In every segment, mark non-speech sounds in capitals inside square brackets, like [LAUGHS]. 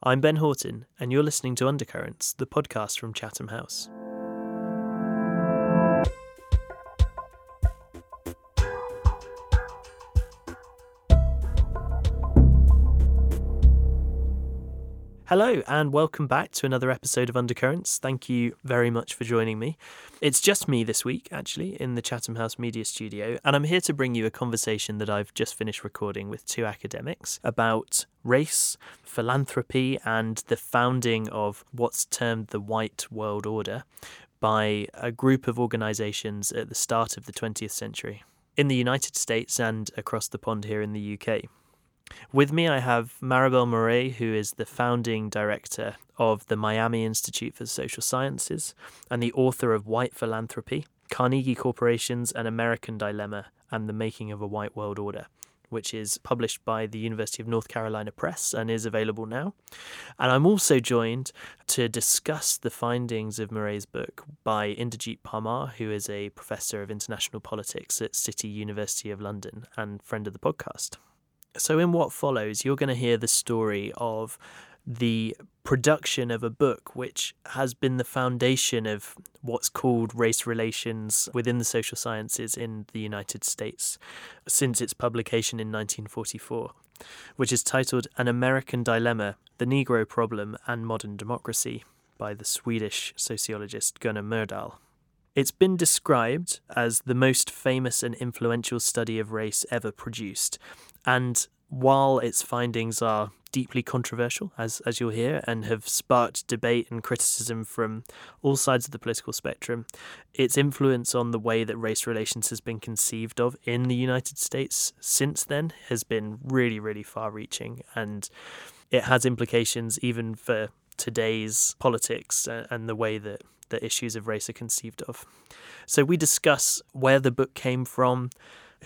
I'm Ben Horton, and you're listening to Undercurrents, the podcast from Chatham House. Hello, and welcome back to another episode of Undercurrents. Thank you very much for joining me. It's just me this week, actually, in the Chatham House Media Studio, and I'm here to bring you a conversation that I've just finished recording with two academics about race, philanthropy, and the founding of what's termed the White World Order by a group of organisations at the start of the 20th century in the United States and across the pond here in the UK. With me, I have Maribel Morey, who is the founding director of the Miami Institute for Social Sciences and the author of White Philanthropy, Carnegie Corporations, An American Dilemma, and the Making of a White World Order, which is published by the University of North Carolina Press and is available now. And I'm also joined to discuss the findings of Morey's book by Inderjeet Parmar, who is a professor of international politics at City University of London and friend of the podcast. So, in what follows, you're going to hear the story of the production of a book which has been the foundation of what's called race relations within the social sciences in the United States since its publication in 1944, which is titled An American Dilemma The Negro Problem and Modern Democracy by the Swedish sociologist Gunnar Myrdal. It's been described as the most famous and influential study of race ever produced, and while its findings are deeply controversial, as, as you'll hear, and have sparked debate and criticism from all sides of the political spectrum, its influence on the way that race relations has been conceived of in the United States since then has been really, really far reaching. And it has implications even for today's politics and the way that the issues of race are conceived of. So we discuss where the book came from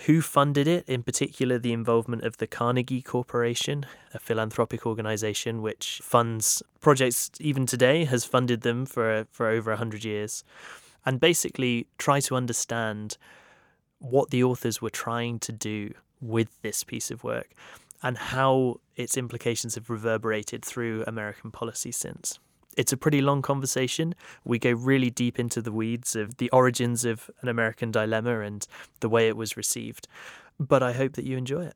who funded it, in particular the involvement of the Carnegie Corporation, a philanthropic organization which funds projects even today, has funded them for, for over 100 years, and basically try to understand what the authors were trying to do with this piece of work and how its implications have reverberated through American policy since. It's a pretty long conversation. We go really deep into the weeds of the origins of an American dilemma and the way it was received. But I hope that you enjoy it.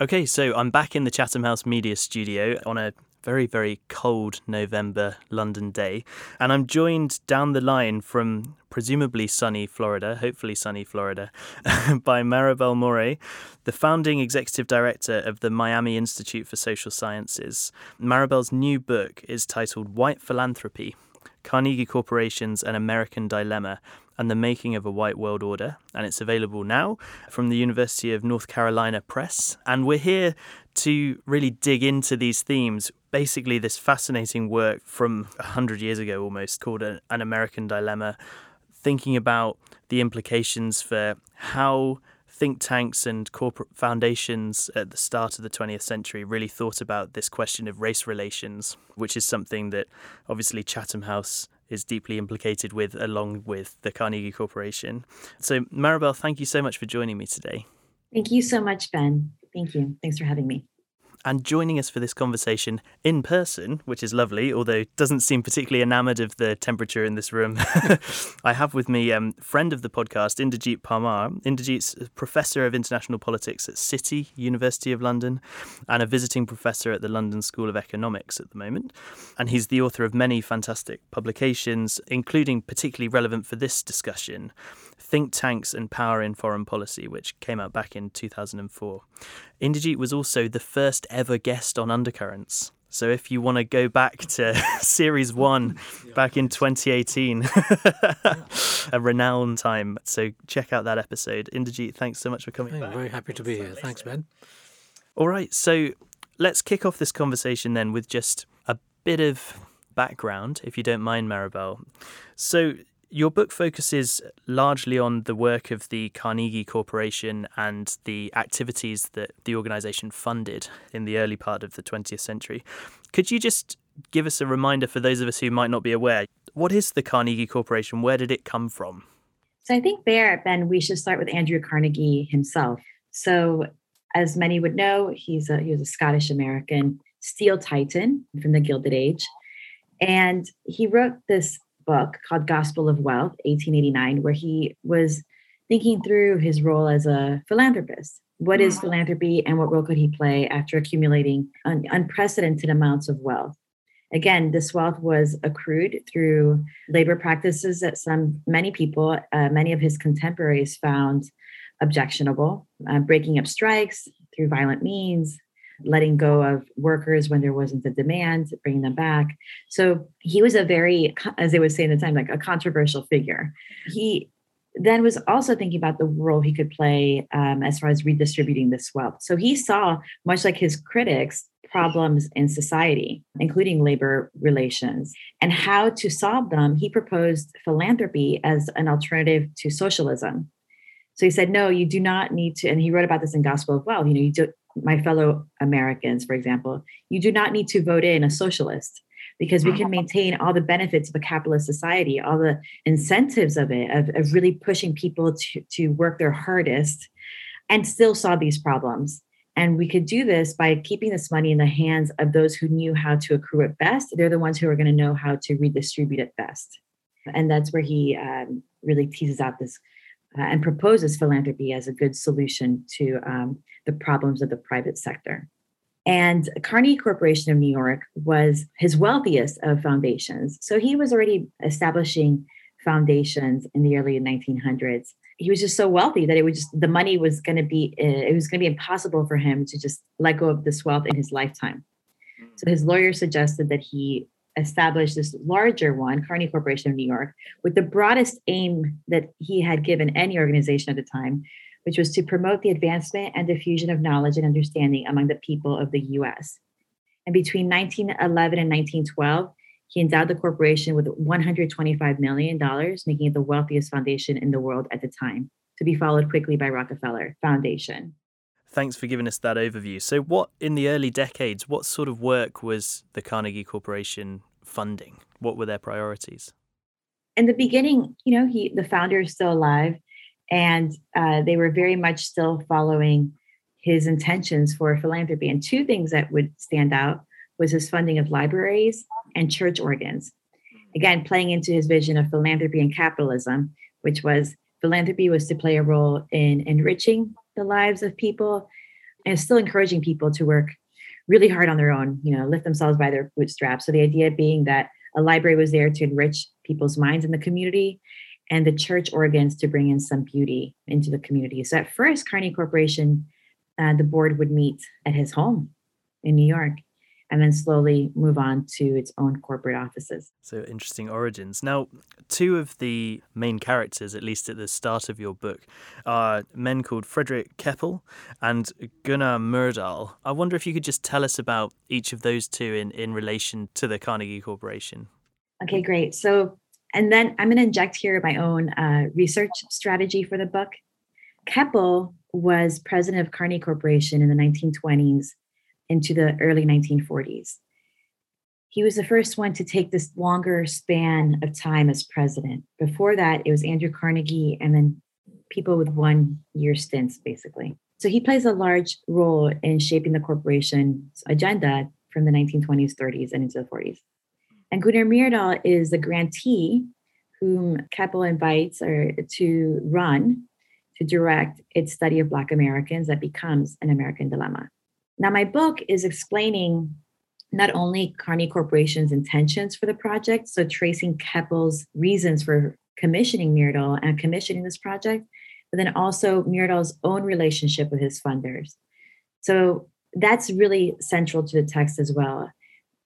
Okay, so I'm back in the Chatham House Media Studio on a very, very cold November London day. And I'm joined down the line from presumably sunny Florida, hopefully sunny Florida, [LAUGHS] by Maribel Morey, the founding executive director of the Miami Institute for Social Sciences. Maribel's new book is titled White Philanthropy Carnegie Corporation's An American Dilemma and the Making of a White World Order. And it's available now from the University of North Carolina Press. And we're here to really dig into these themes. Basically, this fascinating work from 100 years ago almost called An American Dilemma, thinking about the implications for how think tanks and corporate foundations at the start of the 20th century really thought about this question of race relations, which is something that obviously Chatham House is deeply implicated with, along with the Carnegie Corporation. So, Maribel, thank you so much for joining me today. Thank you so much, Ben. Thank you. Thanks for having me. And joining us for this conversation in person, which is lovely, although doesn't seem particularly enamoured of the temperature in this room, [LAUGHS] I have with me um, friend of the podcast, Inderjeet Parmar. Inderjeet's professor of international politics at City University of London and a visiting professor at the London School of Economics at the moment. And he's the author of many fantastic publications, including particularly relevant for this discussion, Think Tanks and Power in Foreign Policy, which came out back in 2004. Inderjeet was also the first ever guest on Undercurrents. So if you want to go back to [LAUGHS] series one [LAUGHS] back in 2018, [LAUGHS] a renowned time. So check out that episode. Inderjeet, thanks so much for coming. I'm very happy to be here. Thanks, Ben. All right. So let's kick off this conversation then with just a bit of background, if you don't mind, Maribel. So your book focuses largely on the work of the Carnegie Corporation and the activities that the organization funded in the early part of the 20th century. Could you just give us a reminder for those of us who might not be aware what is the Carnegie Corporation? Where did it come from? So I think there, Ben, we should start with Andrew Carnegie himself. So, as many would know, he's a he was a Scottish American steel titan from the Gilded Age, and he wrote this book called Gospel of Wealth, 1889, where he was thinking through his role as a philanthropist. What is mm-hmm. philanthropy and what role could he play after accumulating un- unprecedented amounts of wealth? Again, this wealth was accrued through labor practices that some, many people, uh, many of his contemporaries found objectionable, uh, breaking up strikes through violent means, letting go of workers when there wasn't a demand, bringing them back. So he was a very, as they would say in the time, like a controversial figure. He then was also thinking about the role he could play um, as far as redistributing this wealth. So he saw, much like his critics, problems in society, including labor relations, and how to solve them. He proposed philanthropy as an alternative to socialism. So he said, no, you do not need to, and he wrote about this in Gospel of Wealth. You know, you do, my fellow Americans, for example, you do not need to vote in a socialist because we can mm-hmm. maintain all the benefits of a capitalist society, all the incentives of it, of, of really pushing people to, to work their hardest and still solve these problems. And we could do this by keeping this money in the hands of those who knew how to accrue it best. They're the ones who are going to know how to redistribute it best. And that's where he um, really teases out this and proposes philanthropy as a good solution to um, the problems of the private sector. And Carnegie Corporation of New York was his wealthiest of foundations. So he was already establishing foundations in the early 1900s. He was just so wealthy that it was just the money was going to be uh, it was going to be impossible for him to just let go of this wealth in his lifetime. So his lawyer suggested that he establish this larger one, Carnegie Corporation of New York, with the broadest aim that he had given any organization at the time, which was to promote the advancement and diffusion of knowledge and understanding among the people of the US. And between 1911 and 1912, he endowed the corporation with $125 million, making it the wealthiest foundation in the world at the time, to be followed quickly by Rockefeller Foundation. Thanks for giving us that overview. So, what in the early decades, what sort of work was the Carnegie Corporation funding? What were their priorities? In the beginning, you know, he the founder is still alive, and uh, they were very much still following his intentions for philanthropy. And two things that would stand out was his funding of libraries and church organs. Again, playing into his vision of philanthropy and capitalism, which was philanthropy was to play a role in enriching the lives of people and still encouraging people to work really hard on their own, you know, lift themselves by their bootstraps. So the idea being that a library was there to enrich people's minds in the community and the church organs to bring in some beauty into the community. So at first, Carnegie Corporation, uh, the board would meet at his home in New York and then slowly move on to its own corporate offices. So interesting origins. Now, two of the main characters, at least at the start of your book, are men called Frederick Keppel and Gunnar Myrdal. I wonder if you could just tell us about each of those two in, in relation to the Carnegie Corporation. Okay, great. So and then I'm going to inject here my own uh, research strategy for the book. Keppel was president of Carnegie Corporation in the 1920s into the early 1940s. He was the first one to take this longer span of time as president. Before that, it was Andrew Carnegie and then people with one year stints, basically. So he plays a large role in shaping the corporation's agenda from the 1920s, 30s, and into the 40s. And Gunnar Myrdal is the grantee whom Keppel invites or to run to direct its study of Black Americans that becomes an American dilemma. Now, my book is explaining not only Carnegie Corporation's intentions for the project, so tracing Keppel's reasons for commissioning Myrdal and commissioning this project, but then also Myrdal's own relationship with his funders. So that's really central to the text as well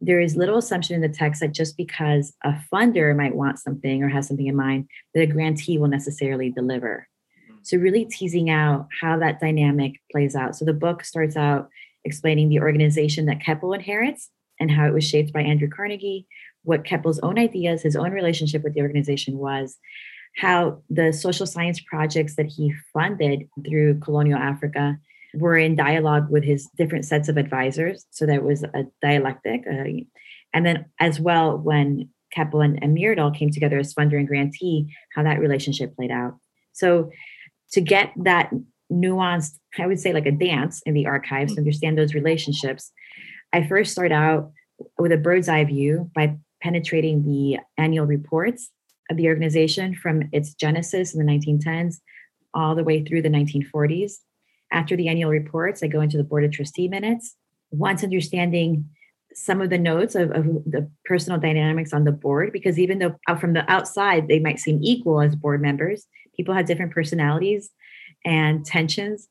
there is little assumption in the text that just because a funder might want something or has something in mind, that a grantee will necessarily deliver. Mm-hmm. So, really teasing out how that dynamic plays out. So, the book starts out explaining the organization that Keppel inherits and how it was shaped by Andrew Carnegie, what Keppel's own ideas, his own relationship with the organization was, how the social science projects that he funded through colonial Africa were in dialogue with his different sets of advisors. So there was a dialectic. Uh, and then, as well, when Keppel and, and Myrdal came together as funder and grantee, how that relationship played out. So to get that nuanced, I would say like a dance in the archives, mm-hmm. understand those relationships, I first start out with a bird's eye view by penetrating the annual reports of the organization from its genesis in the 1910s all the way through the 1940s. After the annual reports, I go into the Board of Trustee minutes. Once understanding some of the notes of, of, the personal dynamics on the board, because even though out from the outside they might seem equal as board members, people have different personalities and tensions.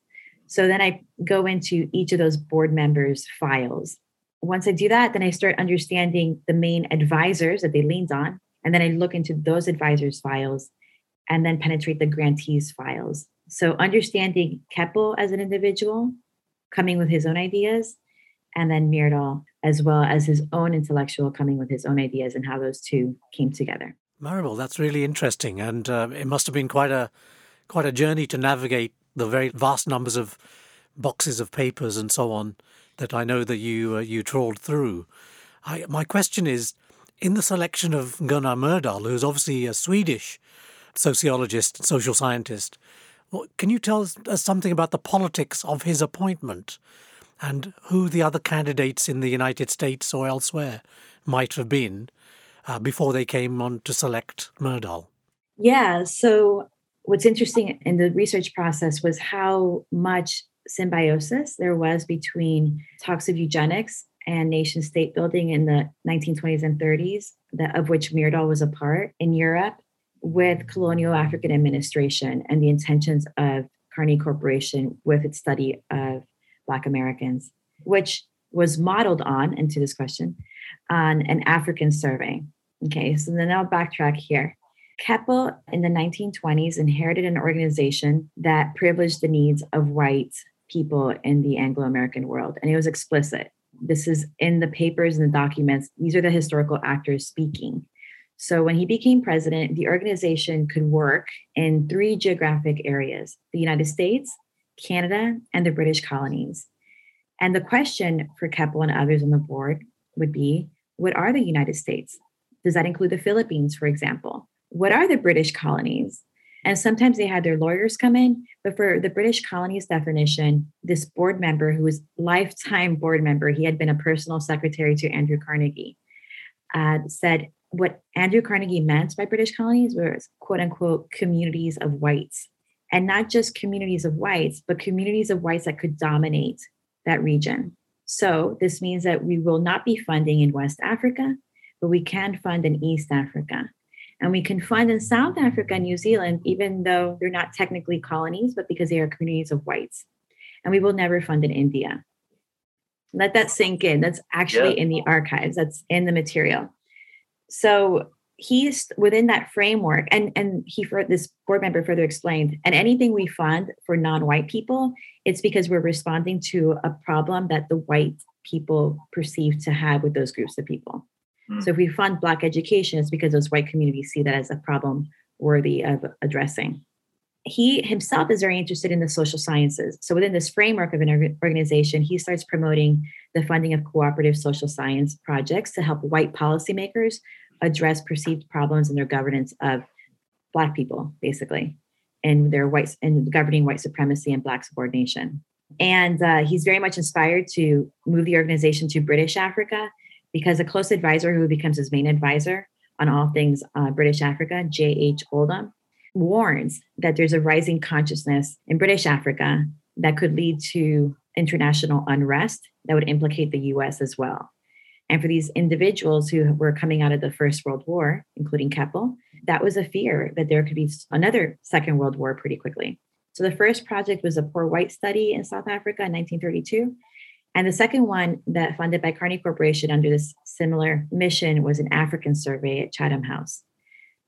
So then I go into each of those board members' files. Once I do that, then I start understanding the main advisors that they leaned on. And then I look into those advisors' files and then penetrate the grantees' files. So understanding Keppel as an individual, coming with his own ideas, and then Myrdal as well as his own intellectual coming with his own ideas and how those two came together. Maribel, that's really interesting, and uh, it must have been quite a quite a journey to navigate the very vast numbers of boxes of papers and so on that I know that you uh, you trawled through. I, my question is, in the selection of Gunnar Myrdal, who's obviously a Swedish sociologist, and social scientist, can you tell us something about the politics of his appointment? and who the other candidates in the United States or elsewhere might have been uh, before they came on to select Myrdal. Yeah. So, what's interesting in the research process was how much symbiosis there was between talks of eugenics and nation state building in the 1920s and 30s, that, of which Myrdal was a part in Europe, with colonial African administration and the intentions of Carnegie Corporation with its study of Black Americans, which was modeled on, into this question, on an African survey. Okay, so then I'll backtrack here. Keppel in the 1920s inherited an organization that privileged the needs of white people in the Anglo American world, and it was explicit. This is in the papers and the documents. These are the historical actors speaking. So when he became president, the organization could work in three geographic areas the United States, Canada, and the British colonies. And the question for Keppel and others on the board would be what are the United States? Does that include the Philippines, for example? What are the British colonies? And sometimes they had their lawyers come in, but for the British colonies definition, this board member who was lifetime board member, he had been a personal secretary to Andrew Carnegie, uh, said what Andrew Carnegie meant by British colonies was quote unquote communities of whites and not just communities of whites, but communities of whites that could dominate that region. So this means that we will not be funding in West Africa, but we can fund in East Africa. And we can fund in South Africa and New Zealand, even though they're not technically colonies, but because they are communities of whites. And we will never fund in India. Let that sink in. That's actually yeah. in the archives, that's in the material. So he's within that framework and and he for this board member further explained and anything we fund for non-white people it's because we're responding to a problem that the white people perceive to have with those groups of people mm. so if we fund black education it's because those white communities see that as a problem worthy of addressing he himself is very interested in the social sciences so within this framework of an organization he starts promoting the funding of cooperative social science projects to help white policymakers address perceived problems in their governance of Black people, basically, and their white and governing white supremacy and Black subordination. And uh, he's very much inspired to move the organization to British Africa because a close advisor who becomes his main advisor on all things uh, British Africa, J.H. Oldham, warns that there's a rising consciousness in British Africa that could lead to international unrest that would implicate the US as well. And for these individuals who were coming out of the First World War, including Keppel, that was a fear that there could be another Second World War pretty quickly. So the first project was a poor white study in South Africa in 1932. And the second one that funded by Carnegie Corporation under this similar mission was an African survey at Chatham House.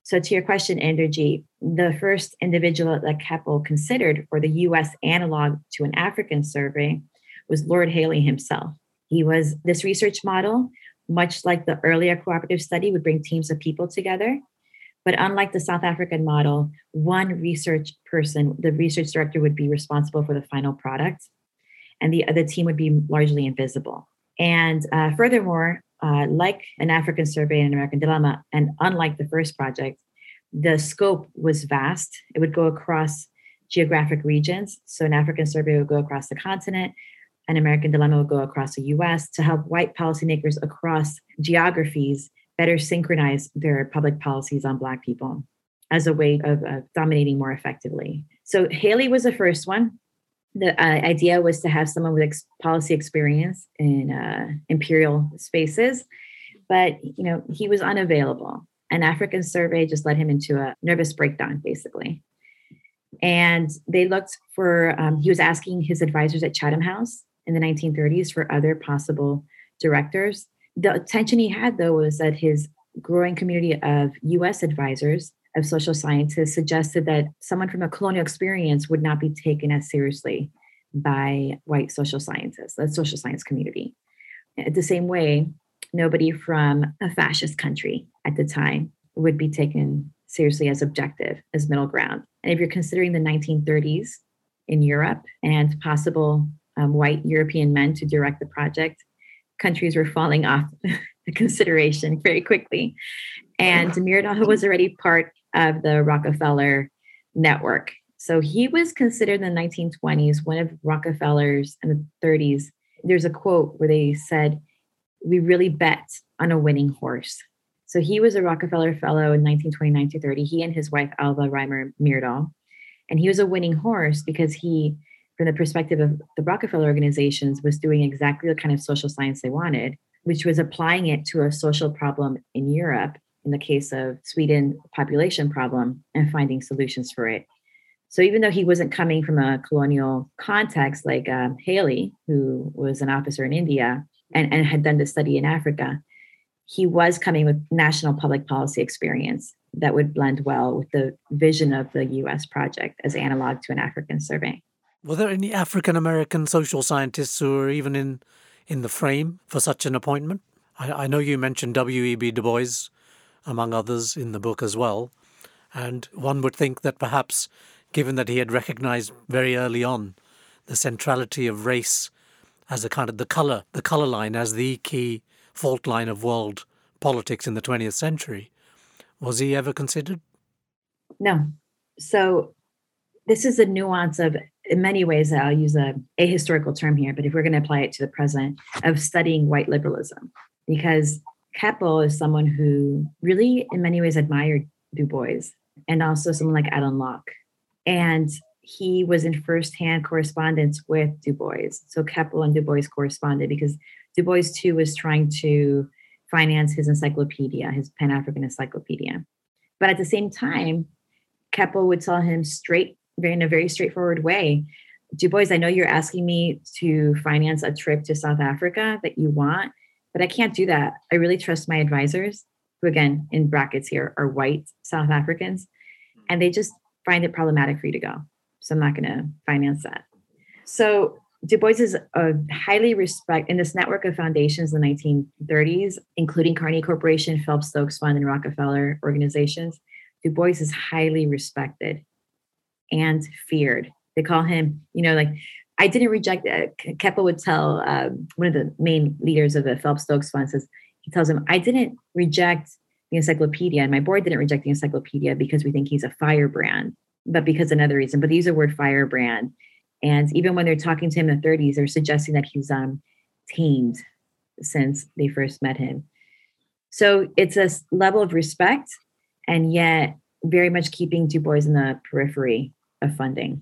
So to your question, Inderjeet, the first individual that Keppel considered for the US analog to an African survey was Lord Hailey himself. He was this research model, much like the earlier cooperative study, would bring teams of people together. But unlike the South African model, one research person, the research director, would be responsible for the final product, and the other team would be largely invisible. And uh, furthermore, uh, like an African survey and an American dilemma, and unlike the first project, the scope was vast. It would go across geographic regions. So an African survey would go across the continent, an American dilemma would go across the US to help white policymakers across geographies better synchronize their public policies on Black people as a way of, of dominating more effectively. So Hailey was the first one. The uh, idea was to have someone with ex- policy experience in uh, imperial spaces, but you know he was unavailable. An African survey just led him into a nervous breakdown, basically. And they looked for, um, he was asking his advisors at Chatham House in the 1930s for other possible directors. The attention he had, though, was that his growing community of US advisors of social scientists suggested that someone from a colonial experience would not be taken as seriously by white social scientists, the social science community. At the same way, nobody from a fascist country at the time would be taken seriously as objective, as middle ground. And if you're considering the 1930s in Europe and possible um, white European men to direct the project, countries were falling off [LAUGHS] the consideration very quickly. And Myrdal was already part of the Rockefeller network. So he was considered in the 1920s one of Rockefeller's in the 30s. There's a quote where they said, We really bet on a winning horse. So he was a Rockefeller Fellow in 1929 to 30. He and his wife, Alva Reimer Myrdal. And he was a winning horse because he, from the perspective of the Rockefeller organizations, was doing exactly the kind of social science they wanted, which was applying it to a social problem in Europe, in the case of Sweden population problem, and finding solutions for it. So even though he wasn't coming from a colonial context like um, Hailey, who was an officer in India and, and had done the study in Africa, he was coming with national public policy experience that would blend well with the vision of the US project as analog to an African survey. Were there any African American social scientists who were even in, in the frame for such an appointment? I, I know you mentioned W.E.B. Du Bois, among others, in the book as well. And one would think that perhaps, given that he had recognized very early on the centrality of race as a kind of the color, the color line as the key fault line of world politics in the 20th century. Was he ever considered? No. So this is a nuance of, in many ways, I'll use a ahistorical term here, but if we're going to apply it to the present, of studying white liberalism, because Keppel is someone who really, in many ways, admired Du Bois and also someone like Alain Locke. And he was in firsthand correspondence with Du Bois. So Keppel and Du Bois corresponded because Du Bois too was trying to finance his encyclopedia, his Pan African encyclopedia. But at the same time, Keppel would tell him straight, in a very straightforward way, Du Bois, I know you're asking me to finance a trip to South Africa that you want, but I can't do that. I really trust my advisors, who again, in brackets here, are white South Africans, and they just find it problematic for you to go. So I'm not going to finance that. So Du Bois is a highly respect in this network of foundations in the 1930s, including Carnegie Corporation, Phelps Stokes Fund, and Rockefeller organizations. Du Bois is highly respected and feared. They call him, you know, like I didn't reject. Uh, Keppel would tell um, one of the main leaders of the Phelps Stokes Fund says he tells him, I didn't reject the encyclopedia, and my board didn't reject the encyclopedia because we think he's a firebrand, but because another reason. But they use the word firebrand and even when they're talking to him in the 30s, they're suggesting that he's um, tamed since they first met him. So it's a level of respect, and yet very much keeping Du Bois in the periphery of funding.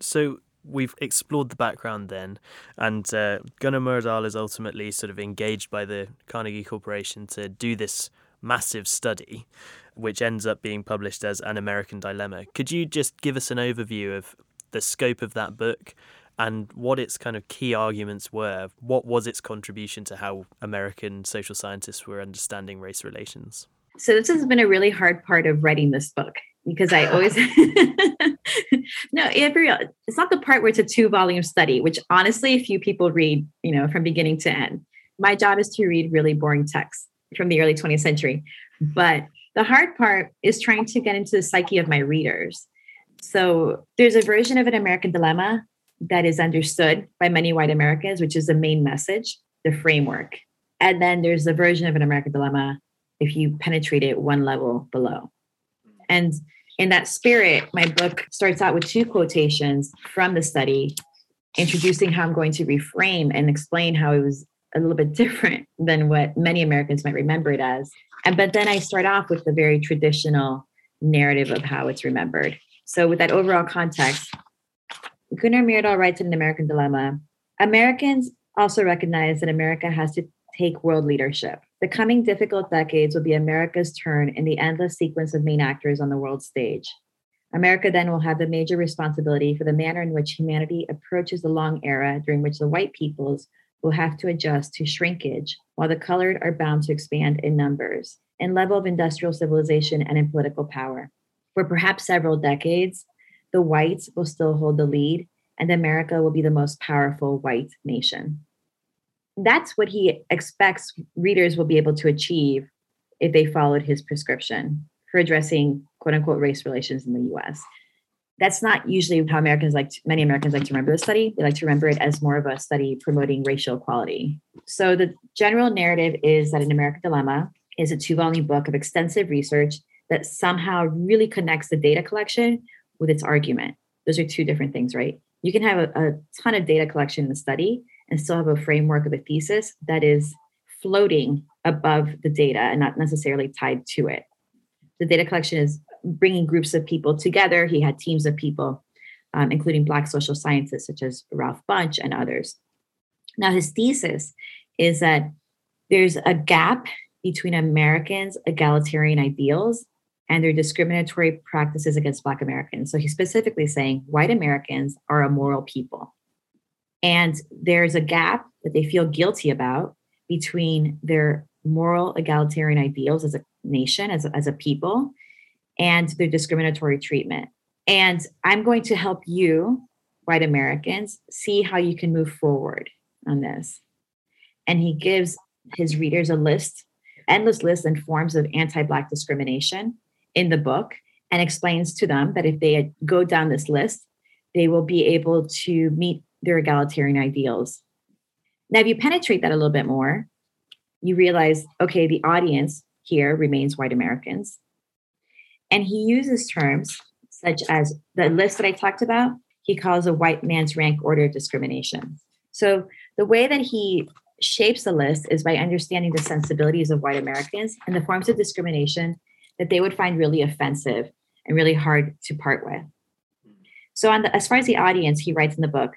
So we've explored the background then, and uh, Gunnar Myrdal is ultimately sort of engaged by the Carnegie Corporation to do this massive study, which ends up being published as An American Dilemma. Could you just give us an overview of the scope of that book and what its kind of key arguments were. What was its contribution to how American social scientists were understanding race relations? So, this has been a really hard part of writing this book because I always, [LAUGHS] [LAUGHS] no, it's not the part where it's a two volume study, which honestly, a few people read, you know, from beginning to end. My job is to read really boring texts from the early 20th century. But the hard part is trying to get into the psyche of my readers so there's a version of an American dilemma that is understood by many white Americans, which is the main message, the framework. And then there's the version of an American dilemma if you penetrate it one level below. And in that spirit, my book starts out with two quotations from the study, introducing how I'm going to reframe and explain how it was a little bit [LAUGHS] different than what many Americans might remember it as. And but then I start off with the very traditional narrative of how it's remembered. So with that overall context, Gunnar Myrdal writes in an American Dilemma, Americans also recognize that America has to take world leadership. The coming difficult decades will be America's turn in the endless sequence of main actors on the world stage. America then will have the major responsibility for the manner in which humanity approaches the long era during which the white peoples will have to adjust to shrinkage, while the colored are bound to expand in numbers, in level of industrial civilization and in political power. For perhaps several decades, the whites will still hold the lead, and America will be the most powerful white nation that's what he expects readers will be able to achieve if they followed his prescription for addressing quote unquote race relations in the US. That's not usually how Americans like to, many Americans like to remember the study. They like to remember it as more of a study promoting racial equality. So the general narrative is that an American Dilemma is a two-volume book of extensive research that somehow really connects the data collection with its argument. Those are two different things, right? You can have a, a ton of data collection in the study, and still have a framework of a thesis that is floating above the data and not necessarily tied to it. The data collection is bringing groups of people together. He had teams of people, um, including Black social scientists such as Ralph Bunche and others. Now, his thesis is that there's a gap between Americans' egalitarian ideals and their discriminatory practices against Black Americans. So he's specifically saying white Americans are a moral people. And there's a gap that they feel guilty about between their moral egalitarian ideals as a nation, as a, as a people, and their discriminatory treatment. And I'm going to help you, white Americans, see how you can move forward on this. And he gives his readers a list, endless list and forms of anti Black discrimination in the book, and explains to them that if they go down this list, they will be able to meet their egalitarian ideals. Now, if you penetrate that a little bit more, you realize okay, the audience here remains white Americans. And he uses terms such as the list that I talked about, he calls a white man's rank order of discrimination. So the way that he shapes the list is by understanding the sensibilities of white Americans and the forms of discrimination that they would find really offensive and really hard to part with. So, on the, as far as the audience, he writes in the book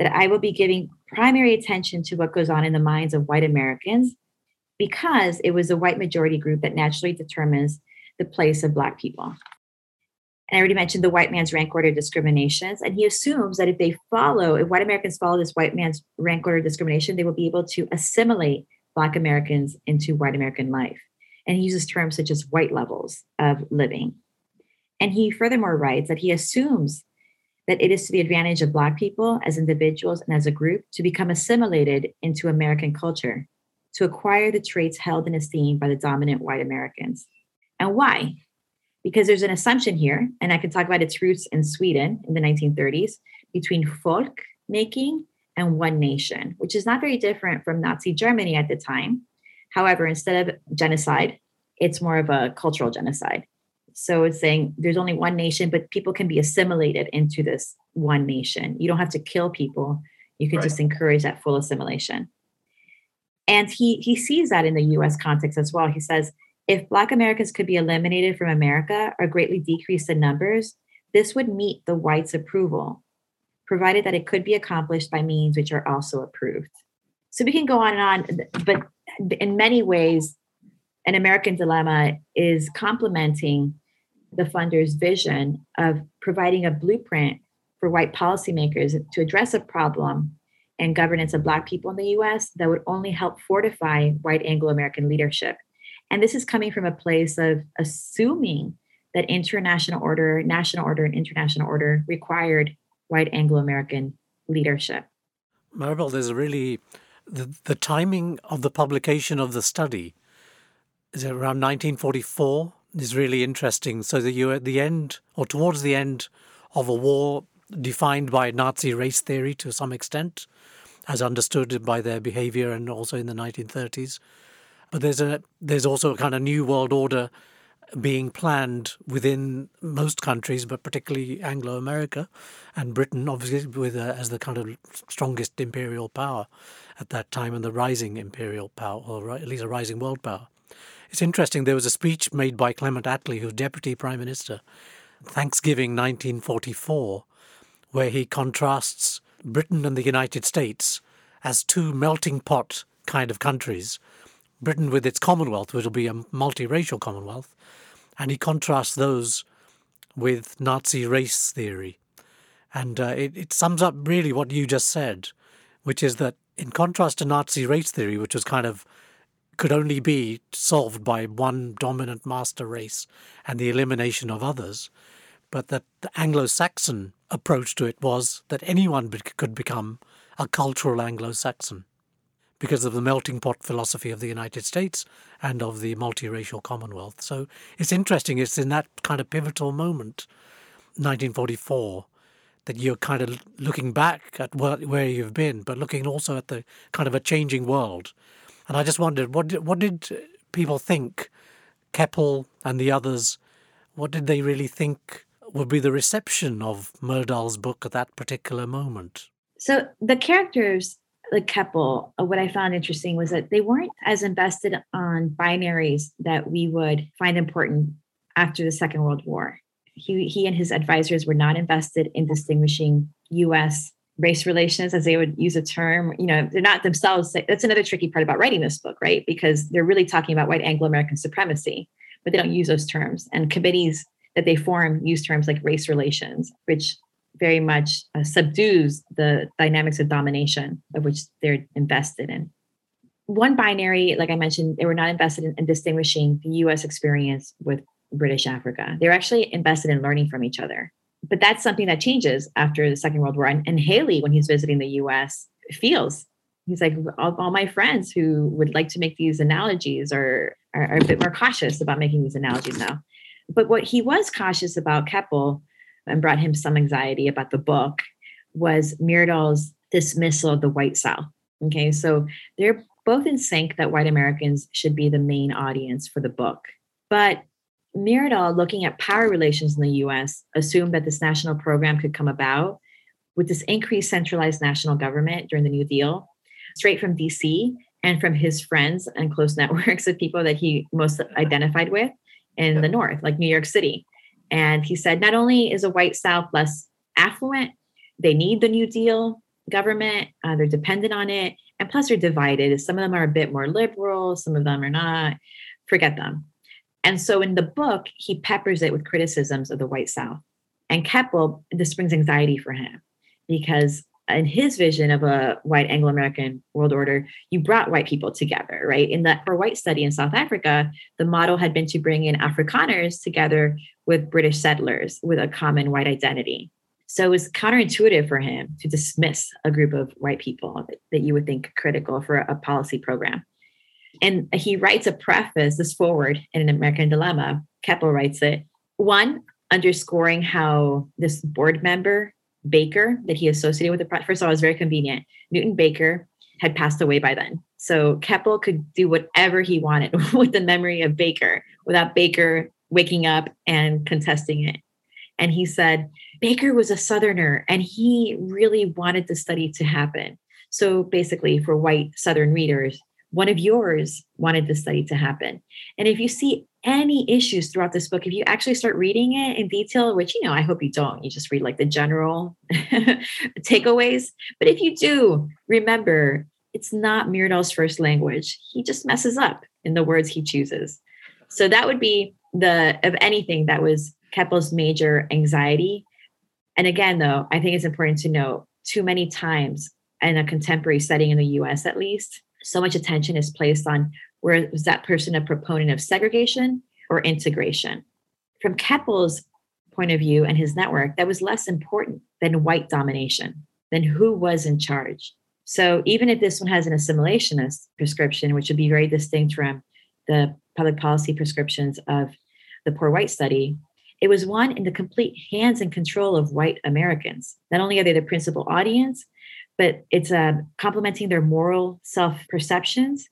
that I will be giving primary attention to what goes on in the minds of white Americans because it was the white majority group that naturally determines the place of Black people. And I already mentioned the white man's rank order discriminations. And he assumes that if they follow, if white Americans follow this white man's rank order discrimination, they will be able to assimilate Black Americans into white American life. And he uses terms such as white levels of living. And he furthermore writes that he assumes that it is to the advantage of Black people as individuals and as a group to become assimilated into American culture, to acquire the traits held in esteem by the dominant white Americans. And why? Because there's an assumption here, and I can talk about its roots in Sweden in the 1930s, between folk making and one nation, which is not very different from Nazi Germany at the time. However, instead of genocide, it's more of a cultural genocide. So it's saying there's only one nation, but people can be assimilated into this one nation. You don't have to kill people. You can right. just encourage that full assimilation. And he he sees that in the US context as well. He says, if Black Americans could be eliminated from America or greatly decreased in numbers, this would meet the whites' approval, provided that it could be accomplished by means which are also approved. So we can go on and on, but in many ways, an American dilemma is complementing the funder's vision of providing a blueprint for white policymakers to address a problem and governance of Black people in the US that would only help fortify white Anglo American leadership. And this is coming from a place of assuming that international order, national order, and international order required white Anglo American leadership. Maribel, there's really the, the timing of the publication of the study is it around 1944 is really interesting. So that you're at the end or towards the end of a war defined by Nazi race theory to some extent. as understood by their behavior and also in the 1930s. But there's a there's also a kind of new world order being planned within most countries, but particularly Anglo America and Britain, obviously, with uh, as the kind of strongest imperial power at that time and the rising imperial power, or at least a rising world power. It's interesting. There was a speech made by Clement Attlee, who's Deputy Prime Minister, Thanksgiving 1944, where he contrasts Britain and the United States as two melting pot kind of countries. Britain with its Commonwealth, which will be a multiracial Commonwealth, and he contrasts those with Nazi race theory. And uh, it, it sums up really what you just said, which is that in contrast to Nazi race theory, which was kind of could only be solved by one dominant master race and the elimination of others, but that the Anglo Saxon approach to it was that anyone could become a cultural Anglo Saxon because of the melting pot philosophy of the United States and of the multiracial Commonwealth. So it's interesting, it's in that kind of pivotal moment, 1944, that you're kind of looking back at where you've been, but looking also at the kind of a changing world. And I just wondered, what did, what did people think, Keppel and the others, what did they really think would be the reception of Myrdal's book at that particular moment? So the characters, like Keppel, uh, what I found interesting was that they weren't as invested on binaries that we would find important after the Second World War. He, he and his advisors were not invested in distinguishing US race relations as they would use a term you know they're not themselves that's another tricky part about writing this book right because they're really talking about white anglo-american supremacy but they don't use those terms and committees that they form use terms like race relations, which very much uh, subdues the dynamics of domination of which they're invested in. One binary, like I mentioned, they were not invested in, in distinguishing the US experience with British Africa. They're actually invested in learning from each other. But that's something that changes after the Second World War. And, and Hailey, when he's visiting the US, feels he's like all, all, my friends who would like to make these analogies are, are, are a bit more cautious about making these analogies now but what he was cautious about Keppel and brought him some anxiety about the book was Myrdal's dismissal of the white South. Okay, so they're both in sync that white Americans should be the main audience for the book. But Myrdal, looking at power relations in the US, assumed that this national program could come about with this increased centralized national government during the New Deal, straight from DC and from his friends and close [LAUGHS] networks of people that he most identified with in the north, like New York City. And he said, not only is a white South less affluent, they need the New Deal government, uh, they're dependent on it, and plus they're divided. Some of them are a bit more liberal, some of them are not. Forget them. And so in the book, he peppers it with criticisms of the white South. And Keppel, this brings anxiety for him because in his vision of a white Anglo-American world order, you brought white people together, right? In that for white study in South Africa, the model had been to bring in Afrikaners together with British settlers with a common white identity. So it was counterintuitive for him to dismiss a group of white people that, that you would think critical for a policy program. And he writes a preface, this foreword in an American Dilemma. Keppel writes it. One, underscoring how this board member Baker that he associated with the. First of all, was very convenient. Newton Baker had passed away by then. So Keppel could do whatever he wanted [LAUGHS] with the memory of Baker without Baker waking up and contesting it. And he said, Baker was a Southerner and he really wanted the study to happen. So basically, for white Southern readers, one of yours wanted the study to happen. And if you see any issues throughout this book, if you actually start reading it in detail, which, you know, I hope you don't, you just read like the general [LAUGHS] takeaways. But if you do, remember it's not Myrdal's first language. He just messes up in the words he chooses. So that would be the, of anything, that was Keppel's major anxiety. And again, though, I think it's important to note too many times in a contemporary setting in the US at least, so much attention is placed on where was that person a proponent of segregation or integration? From Keppel's point of view and his network, that was less important than white domination, than who was in charge. So even if this one has an assimilationist prescription, which would be very distinct from the public policy prescriptions of the poor white study, it was one in the complete hands and control of white Americans. Not only are they the principal audience, but it's uh, complementing their moral self perceptions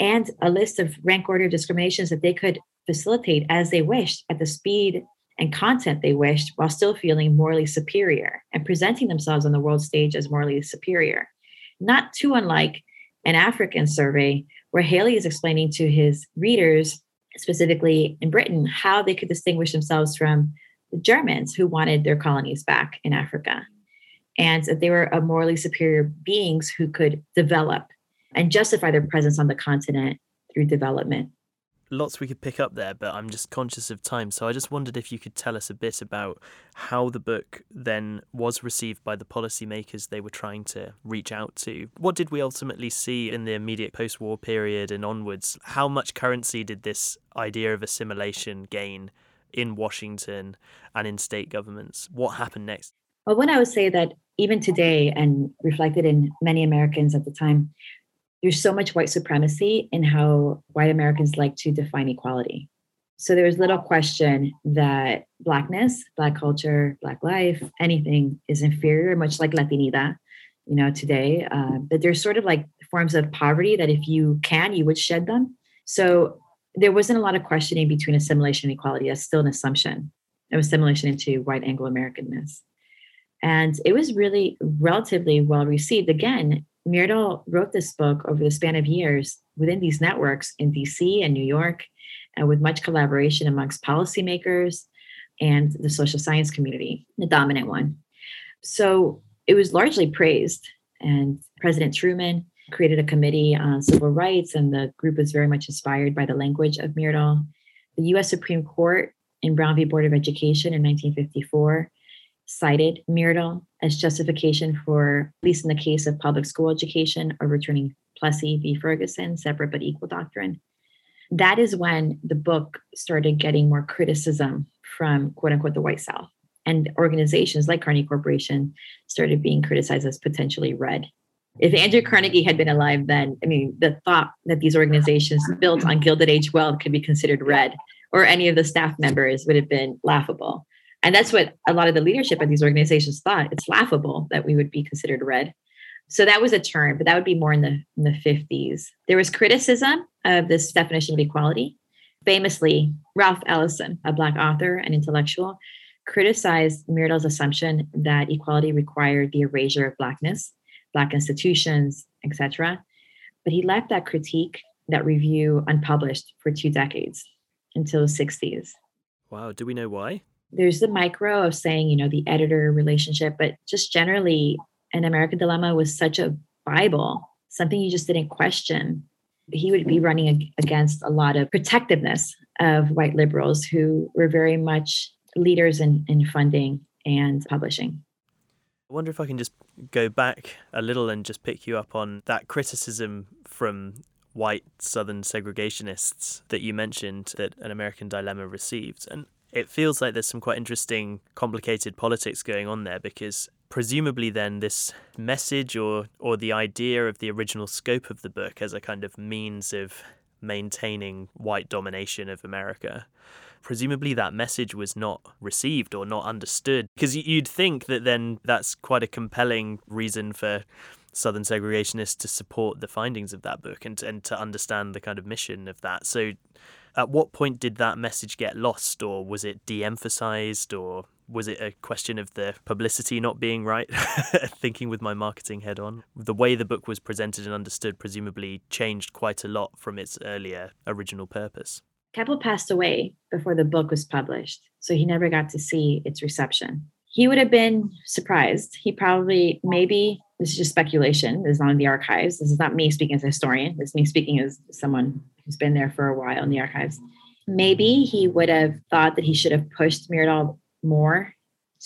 and a list of rank order discriminations that they could facilitate as they wished at the speed and content they wished while still feeling morally superior and presenting themselves on the world stage as morally superior. Not too unlike an African survey where Hailey is explaining to his readers, specifically in Britain, how they could distinguish themselves from the Germans who wanted their colonies back in Africa. And that they were a morally superior beings who could develop and justify their presence on the continent through development lots we could pick up there, but I'm just conscious of time. So I just wondered if you could tell us a bit about how the book then was received by the policymakers they were trying to reach out to. What did we ultimately see in the immediate post war period and onwards? How much currency did this idea of assimilation gain in Washington and in state governments? What happened next? Well, when I would say that even today, and reflected in many Americans at the time, there's so much white supremacy in how white Americans like to define equality. So there was little question that blackness, black culture, black life, anything is inferior, much like Latinidad, you know, today. Uh, but there's sort of like forms of poverty that if you can, you would shed them. So there wasn't a lot of questioning between assimilation and equality. That's still an assumption of assimilation into white Anglo Americanness. And it was really relatively well received. Again, Myrdal wrote this book over the span of years within these networks in DC and New York, and with much collaboration amongst policymakers and the social science community, the dominant one. So it was largely praised. And President Truman created a committee on civil rights, and the group was very much inspired by the language of Myrdal. The US Supreme Court in Brown v. Board of Education in 1954 cited Myrdal as justification for, at least in the case of public school education, overturning Plessy v. Ferguson, separate but equal doctrine. That is when the book started getting more criticism from quote unquote the white South. And organizations like Carnegie Corporation started being criticized as potentially red. If Andrew Carnegie had been alive then, I mean, the thought that these organizations built on Gilded Age wealth could be considered red, or any of the staff members would have been laughable. And that's what a lot of the leadership at these organizations thought. It's laughable that we would be considered red. So that was a term, but that would be more in the, in the 50s. There was criticism of this definition of equality. Famously, Ralph Ellison, a Black author and intellectual, criticized Myrdal's assumption that equality required the erasure of Blackness, Black institutions, etc. But he left that critique, that review, unpublished for two decades until the 60s. Wow. Do we know why? There's the micro of saying, you know, the editor relationship, but just generally, an American Dilemma was such a Bible, something you just didn't question. He would be running against a lot of protectiveness of white liberals who were very much leaders in, in funding and publishing. I wonder if I can just go back a little and just pick you up on that criticism from white Southern segregationists that you mentioned that an American Dilemma received. And it feels like there's some quite interesting, complicated politics going on there because presumably then this message or or the idea of the original scope of the book as a kind of means of maintaining white domination of America presumably that message was not received or not understood. Because you'd think that then that's quite a compelling reason for southern segregationists to support the findings of that book and and to understand the kind of mission of that. So at what point did that message get lost, or was it de emphasized, or was it a question of the publicity not being right? [LAUGHS] Thinking with my marketing head on. The way the book was presented and understood presumably changed quite a lot from its earlier original purpose. Keppel passed away before the book was published, so he never got to see its reception. He would have been surprised. He probably, maybe, this is just speculation. This is not in the archives. This is not me speaking as a historian. This is me speaking as someone who's been there for a while in the archives. Maybe he would have thought that he should have pushed Myrdal more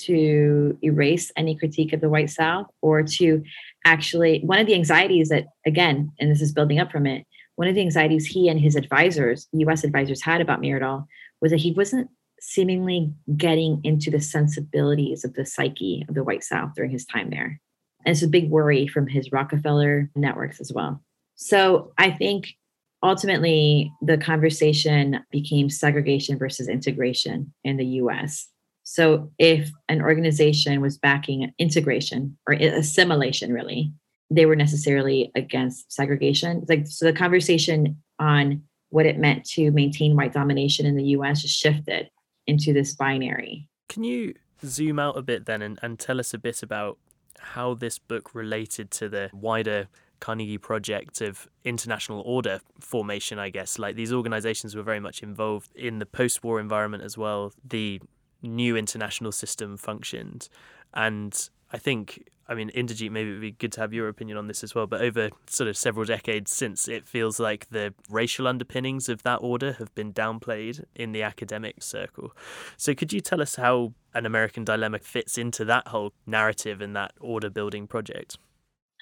to erase any critique of the White South or to actually, one of the anxieties that, again, and this is building up from it, one of the anxieties he and his advisors, US advisors, had about Myrdal was that he wasn't seemingly getting into the sensibilities of the psyche of the White South during his time there. And it's a big worry from his Rockefeller networks as well. So I think ultimately the conversation became segregation versus integration in the US. So if an organization was backing integration or assimilation, really, they were necessarily against segregation. Like so, the conversation on what it meant to maintain white domination in the U.S. just shifted into this binary. Can you zoom out a bit then and, and tell us a bit about how this book related to the wider Carnegie project of international order formation, I guess. Like these organizations were very much involved in the post war environment as well. The new international system functioned. And I think, I mean, Inderjeet, maybe it would be good to have your opinion on this as well. But over sort of several decades since, it feels like the racial underpinnings of that order have been downplayed in the academic circle. So, could you tell us how an American dilemma fits into that whole narrative and that order building project?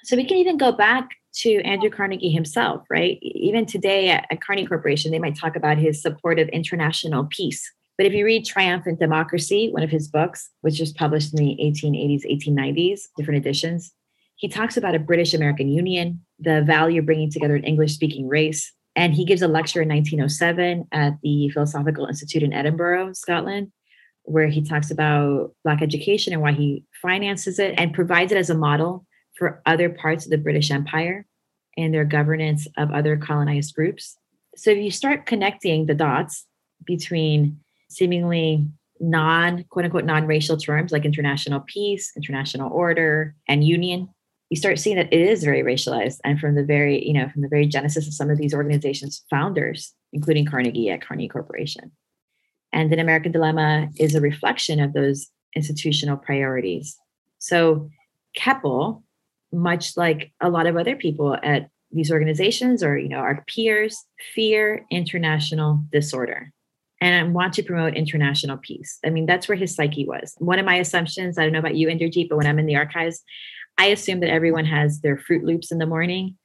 So, we can even go back to Andrew Carnegie himself, right? Even today at, at Carnegie Corporation, they might talk about his support of international peace but if you read Triumphant Democracy, one of his books, which was published in the 1880s, 1890s, different editions, he talks about a British American Union, the value of bringing together an English speaking race. And he gives a lecture in 1907 at the Philosophical Institute in Edinburgh, Scotland, where he talks about Black education and why he finances it and provides it as a model for other parts of the British Empire and their governance of other colonized groups. So if you start connecting the dots between seemingly non quote unquote non-racial terms like international peace international order and union you start seeing that it is very racialized. And from the very you know from the very genesis of some of these organizations founders including carnegie at carnegie corporation. And an american dilemma is a reflection of those institutional priorities. So keppel much like a lot of other people at these organizations or you know our peers fear international disorder and want to promote international peace. I mean, that's where his psyche was. One of my assumptions, I don't know about you, Inderjeet, but when I'm in the archives, I assume that everyone has their Fruit Loops in the morning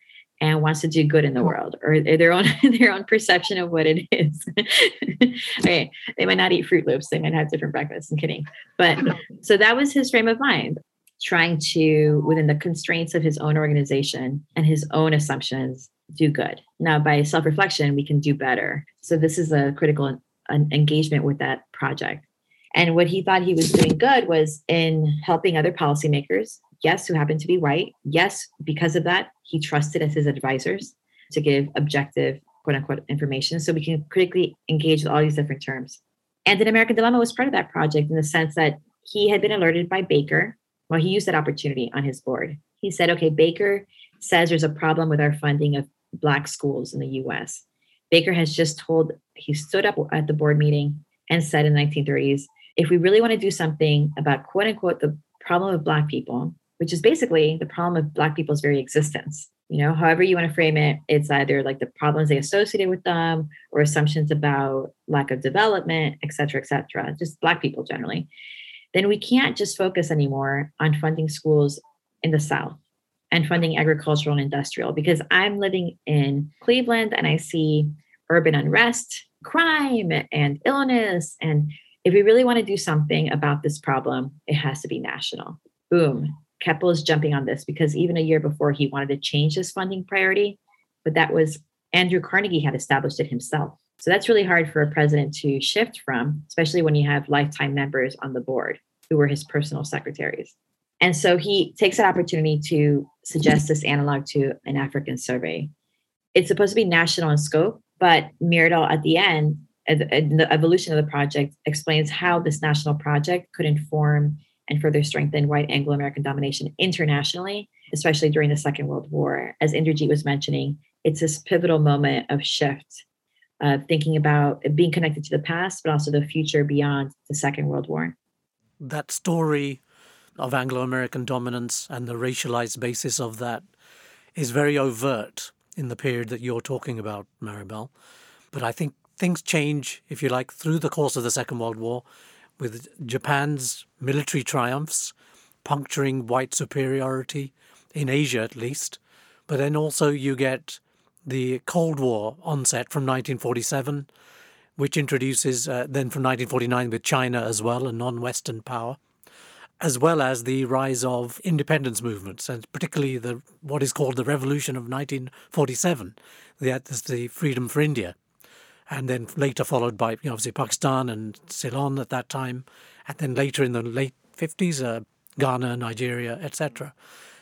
and wants to do good in the world or their own [LAUGHS] their own perception of what it is. [LAUGHS] okay, they might not eat Fruit Loops; they might have different breakfasts. I'm kidding, but [LAUGHS] so that was his frame of mind, trying to within the constraints of his own organization and his own assumptions do good. Now, by self reflection, we can do better. So this is a critical an engagement with that project. And what he thought he was doing good was in helping other policymakers, yes, who happened to be white. Yes, because of that, he trusted as his advisors to give objective, quote unquote, information. So we can critically engage with all these different terms. And an American Dilemma was part of that project in the sense that he had been alerted by Baker. Well, he used that opportunity on his board. He said, okay, Baker says there's a problem with our funding of Black schools in the US. Baker has just told, he stood up at the board meeting and said in the 1930s, if we really want to do something about quote unquote the problem of Black people, which is basically the problem of Black people's very existence, you know, however you want to frame it, it's either like the problems they associated with them or assumptions about lack of development, et cetera, et cetera, just Black people generally, then we can't just focus anymore on funding schools in the South and funding agricultural and industrial because I'm living in Cleveland and I see urban unrest, crime, and illness. And if we really want to do something about this problem, it has to be national. Boom. Keppel is jumping on this because even a year before he wanted to change his funding priority, but that was Andrew Carnegie had established it himself. So that's really hard for a president to shift from, especially when you have lifetime members on the board who were his personal secretaries. And so he takes that opportunity to suggest this analog to an African survey. It's supposed to be national in scope, but Myrdal at the end, the evolution of the project, explains how this national project could inform and further strengthen white Anglo American domination internationally, especially during the Second World War. As Inderjeet was mentioning, it's this pivotal moment of shift, uh, thinking about being connected to the past, but also the future beyond the Second World War. That story of Anglo American dominance and the racialized basis of that is very overt in the period that you're talking about, Maribel. But I think things change, if you like, through the course of the Second World War, with Japan's military triumphs puncturing white superiority, in Asia at least. But then also you get the Cold War onset from 1947, which introduces, uh, then from 1949 with China as well, a non Western power as well as the rise of independence movements, and particularly the what is called the Revolution of 1947, the, the freedom for India, and then later followed by you know, obviously Pakistan and Ceylon at that time, and then later in the late 50s, uh, Ghana, Nigeria, etc.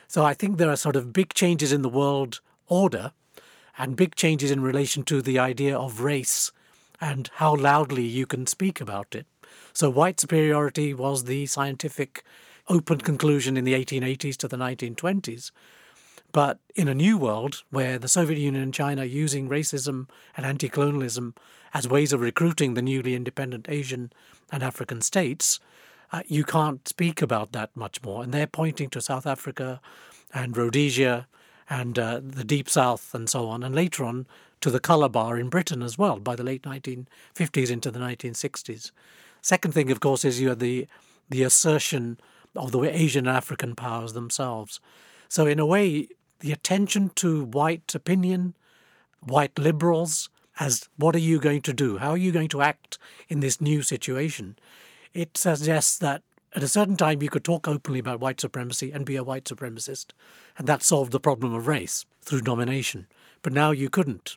So I think there are sort of big changes in the world order and big changes in relation to the idea of race and how loudly you can speak about it. So white superiority was the scientific open conclusion in the 1880s to the 1920s. But in a new world where the Soviet Union and China are using racism and anti colonialism as ways of recruiting the newly independent Asian and African states, uh, you can't speak about that much more. And they're pointing to South Africa and Rhodesia and uh, the Deep South and so on, and later on to the colour bar in Britain as well by the late 1950s into the 1960s. Second thing, of course, is you had the, the assertion of the Asian and African powers themselves. So, in a way, the attention to white opinion, white liberals, as what are you going to do? How are you going to act in this new situation? It suggests that at a certain time you could talk openly about white supremacy and be a white supremacist, and that solved the problem of race through domination. But now you couldn't.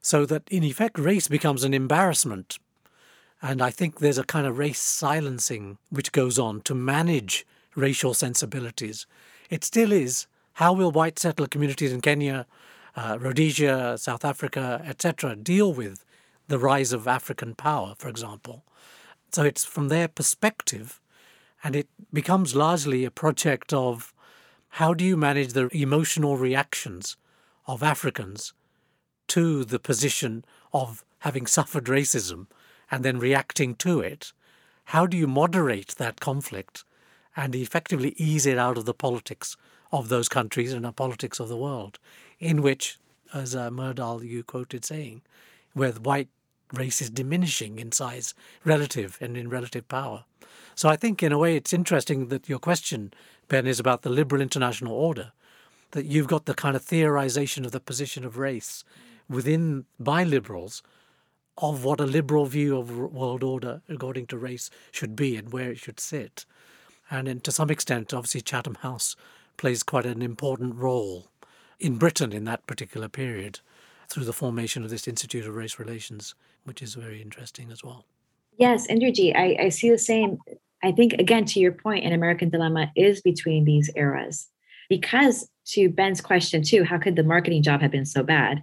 So that in effect, race becomes an embarrassment. And I think there's a kind of race silencing which goes on to manage racial sensibilities. It still is how will white settler communities in Kenya, uh, Rhodesia, South Africa, etc., deal with the rise of African power, for example? So it's from their perspective, and it becomes largely a project of how do you manage the emotional reactions of Africans to the position of having [LAUGHS] suffered racism and then reacting to it? How do you moderate that conflict and effectively ease it out of the politics of those countries and the politics of the world, in which, as uh, Myrdal you quoted saying, where the white race is diminishing in size relative and in relative power. So I think, in a way, it's interesting that your question, Ben, is about the liberal international order, that you've got the kind of theorization of the position of race within by liberals of what a liberal view of world order according to race should be and where it should sit. And in, to some extent, obviously, Chatham House plays quite an important role in Britain in that particular period through the formation of this Institute of Race Relations, which is very interesting as well. Yes, Inderjeet, I, I see the same. I think, again, to your point, an American dilemma is between these eras. Because to Ben's question, too, how could the marketing job have been so bad?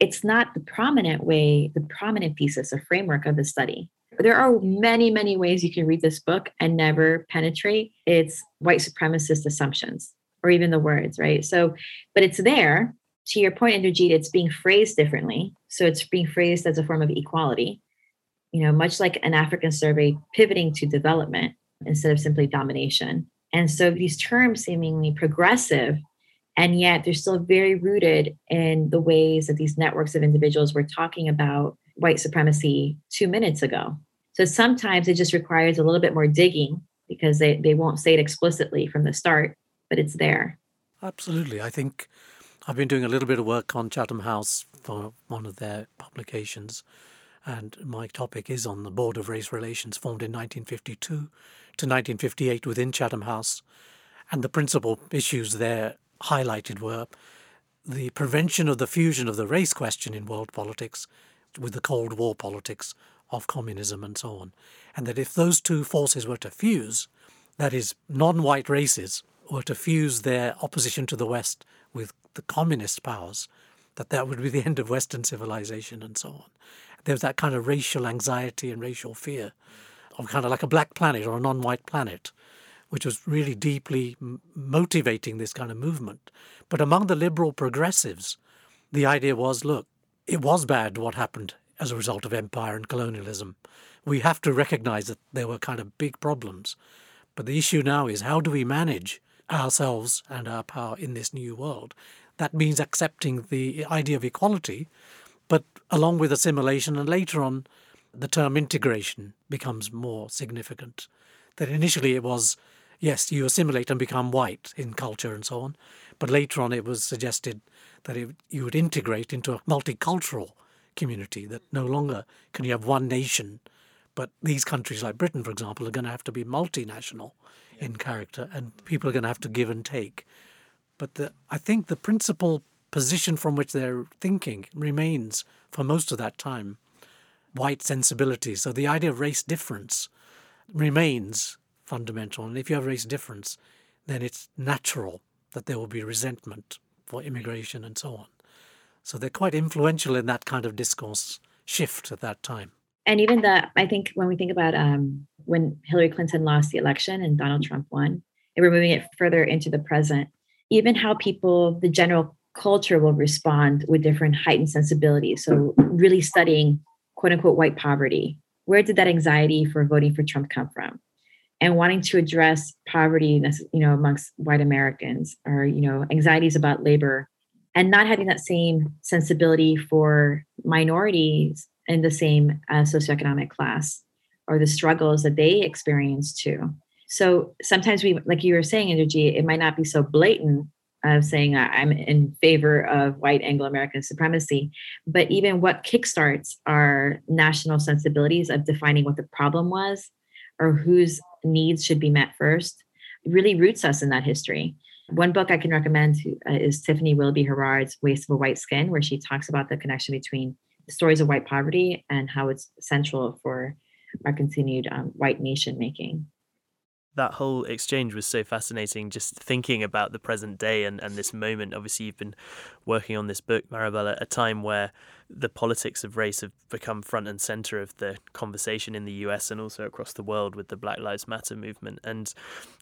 It's not the prominent way, the prominent thesis or framework of the study. There are many, many ways you can read this book and never penetrate its white supremacist assumptions or even the words, right? So, but it's there. To your point, Inderjeet, it's being phrased differently. So it's being phrased as a form of equality, you know, much like an African survey pivoting to development instead of simply domination. And so these terms seemingly progressive, and yet they're still very rooted in the ways that these networks of individuals were talking about white supremacy two minutes ago. So sometimes it just requires a little bit more digging because they, they won't say it explicitly from the start, but it's there. Absolutely. I think I've been doing a little bit of work on Chatham House for one of their publications, and my topic is on the Board of Race Relations formed in 1952 to 1958 within Chatham House. And the principal issues there highlighted were the prevention of the fusion of the race question in world politics with the Cold War politics of communism and so on. And that if those two forces were to fuse, that is, non white races were to fuse their opposition to the West with the communist powers, that that would be the end of Western civilization and so on. There was that kind of racial anxiety and racial fear of kind of like a black planet or a non white planet, which was really deeply m- motivating this kind of movement. But among the liberal progressives, the idea was look, it was bad what happened as a result of empire and colonialism. We have to recognize that there were kind of big problems. But the issue now is how do we manage ourselves and our power in this new world? That means accepting the idea of equality, but along with assimilation, and later on, the term integration becomes more significant. That initially it was, yes, you assimilate and become white in culture and so on, but later on it was suggested that it, you would integrate into a multicultural community, that no longer can you have one nation, but these countries like Britain, for example, are going to have to be multinational in character, and people are going to have to give and take. But the, I think the principal position from which they're thinking remains for most of that time white sensibility. So the idea of race difference remains fundamental. And if you have race difference, then it's natural that there will be resentment for immigration and so on. So they're quite influential in that kind of discourse shift at that time. And even the, I think when we think about um, when Hillary Clinton lost the election and Donald Trump won, and we're moving it further into the present, even how people, the general culture will respond with different heightened sensibilities. So really studying quote unquote white poverty. Where did that anxiety for voting for Trump come from? And wanting to address poverty, you know, amongst white Americans, or you know, anxieties about labor, and not having that same sensibility for minorities in the same uh, socioeconomic class or the struggles that they experience too. So sometimes we, like you were saying, Inderjeet, it might not be so blatant of saying I'm in favor of white Anglo American supremacy, but even what kickstarts our national sensibilities of defining what the problem was or whose needs should be met first really roots us in that history. One book I can recommend uh, is Tiffany Willoughby Herard's Waste of a White Skin, where she talks about the connection between the stories of white poverty and how it's central for our continued um, white nation making that whole exchange was so fascinating just thinking about the present day and, and this moment. Obviously you've been working on this book maribel at a time where the politics of race have become front and center of the conversation in the US and also across the world with the Black Lives Matter movement. And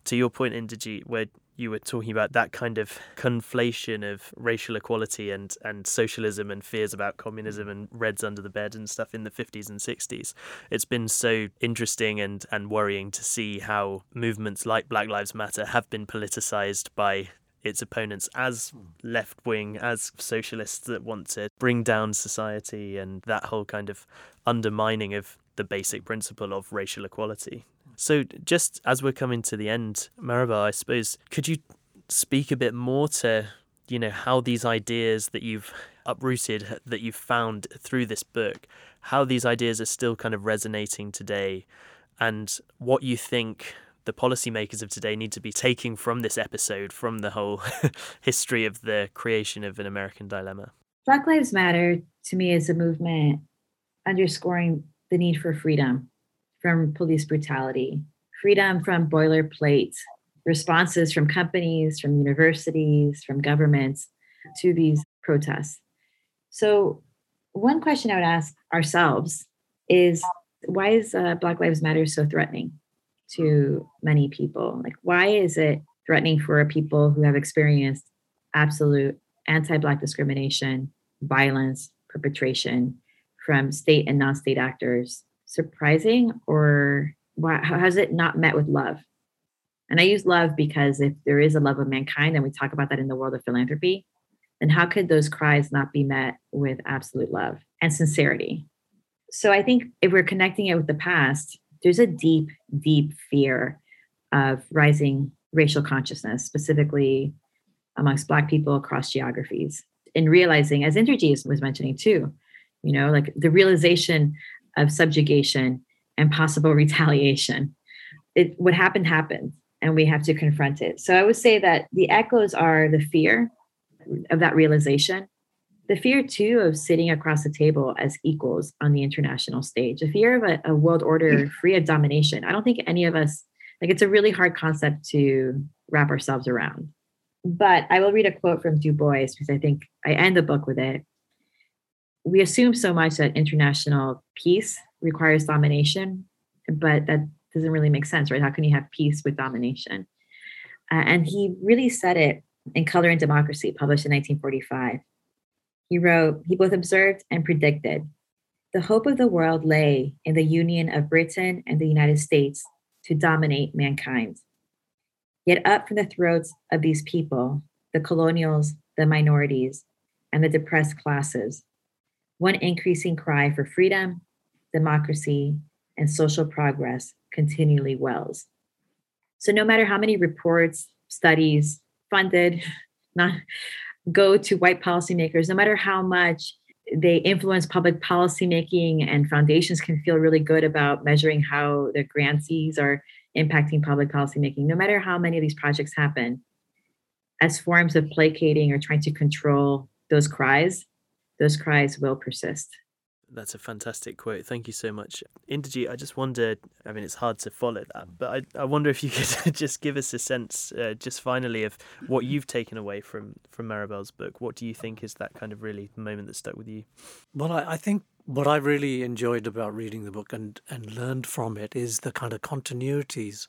to your point, Inderjeet, where you were talking about that kind of conflation of racial equality and, and socialism and fears about communism and reds under the bed and stuff in the 50s and 60s. It's been so interesting and, and worrying to see how movements like Black Lives Matter have been politicized by its opponents as hmm. left wing, as socialists that want to bring down society and that whole kind of undermining of the basic principle of racial equality. So, just as we're coming to the end, Maribel, I suppose, could you speak a bit more to, you know, how these ideas that you've uprooted, that you've found through this book, how these ideas are still kind of resonating today, and what you think the policymakers of today need to be taking from this episode, from the whole [LAUGHS] history of the creation of an American dilemma? Black Lives Matter to me is a movement underscoring the need for freedom from police brutality, freedom from boilerplate responses from companies, from universities, from governments to these protests. So, one question I would ask ourselves is why is uh, Black Lives Matter so threatening? To many people. Like, why is it threatening for people who have experienced absolute anti Black discrimination, violence, perpetration from state and non state actors? Surprising, or why, how has it not met with love? And I use love because if there is a love of mankind, and we talk about that in the world of philanthropy, then how could those cries not be met with absolute love and sincerity? So I think if we're connecting it with the past, there's a deep, deep fear of rising racial consciousness, specifically amongst Black people across geographies. And realizing, as Inderjeet was mentioning too, you know, like the realization of subjugation and possible [LAUGHS] retaliation. It what happened happened, and we have to confront it. So I would say that the echoes are the fear of that realization, the fear too of sitting across the table as equals on the international stage the fear of a, a, world order mm. free of domination. I don't think any of us like it's a really hard concept to wrap ourselves around. But i will read a quote from du bois because i think i end the book with it. We assume so much that international peace requires domination but that doesn't really make sense right? How can you have peace with domination? Uh, and he really said it in color and democracy published in 1945 he wrote, he both observed and predicted. The hope of the world lay in the union of Britain and the United States to dominate mankind. Yet, up from the throats of these people, the colonials, the minorities, and the depressed classes, one increasing cry for freedom, democracy, and social progress continually wells. So, no matter how many reports, studies, funded, [LAUGHS] not go to white policymakers, no matter how much they influence public policy making and foundations can feel really good about measuring how their grantees are impacting public policy making, no matter how many of these projects happen, as forms of placating or trying to control those cries, those cries will persist. That's a fantastic quote. Thank you so much. Inderjeet, I just wondered, I mean, it's hard to follow that, but I, I wonder if you could [LAUGHS] just give us a sense, uh, just finally, of what you've taken away from, from Maribel's book. What do you think is that kind of really moment that stuck with you? Well, I, I think what I really enjoyed about reading the book and, and learned from it is the kind of continuities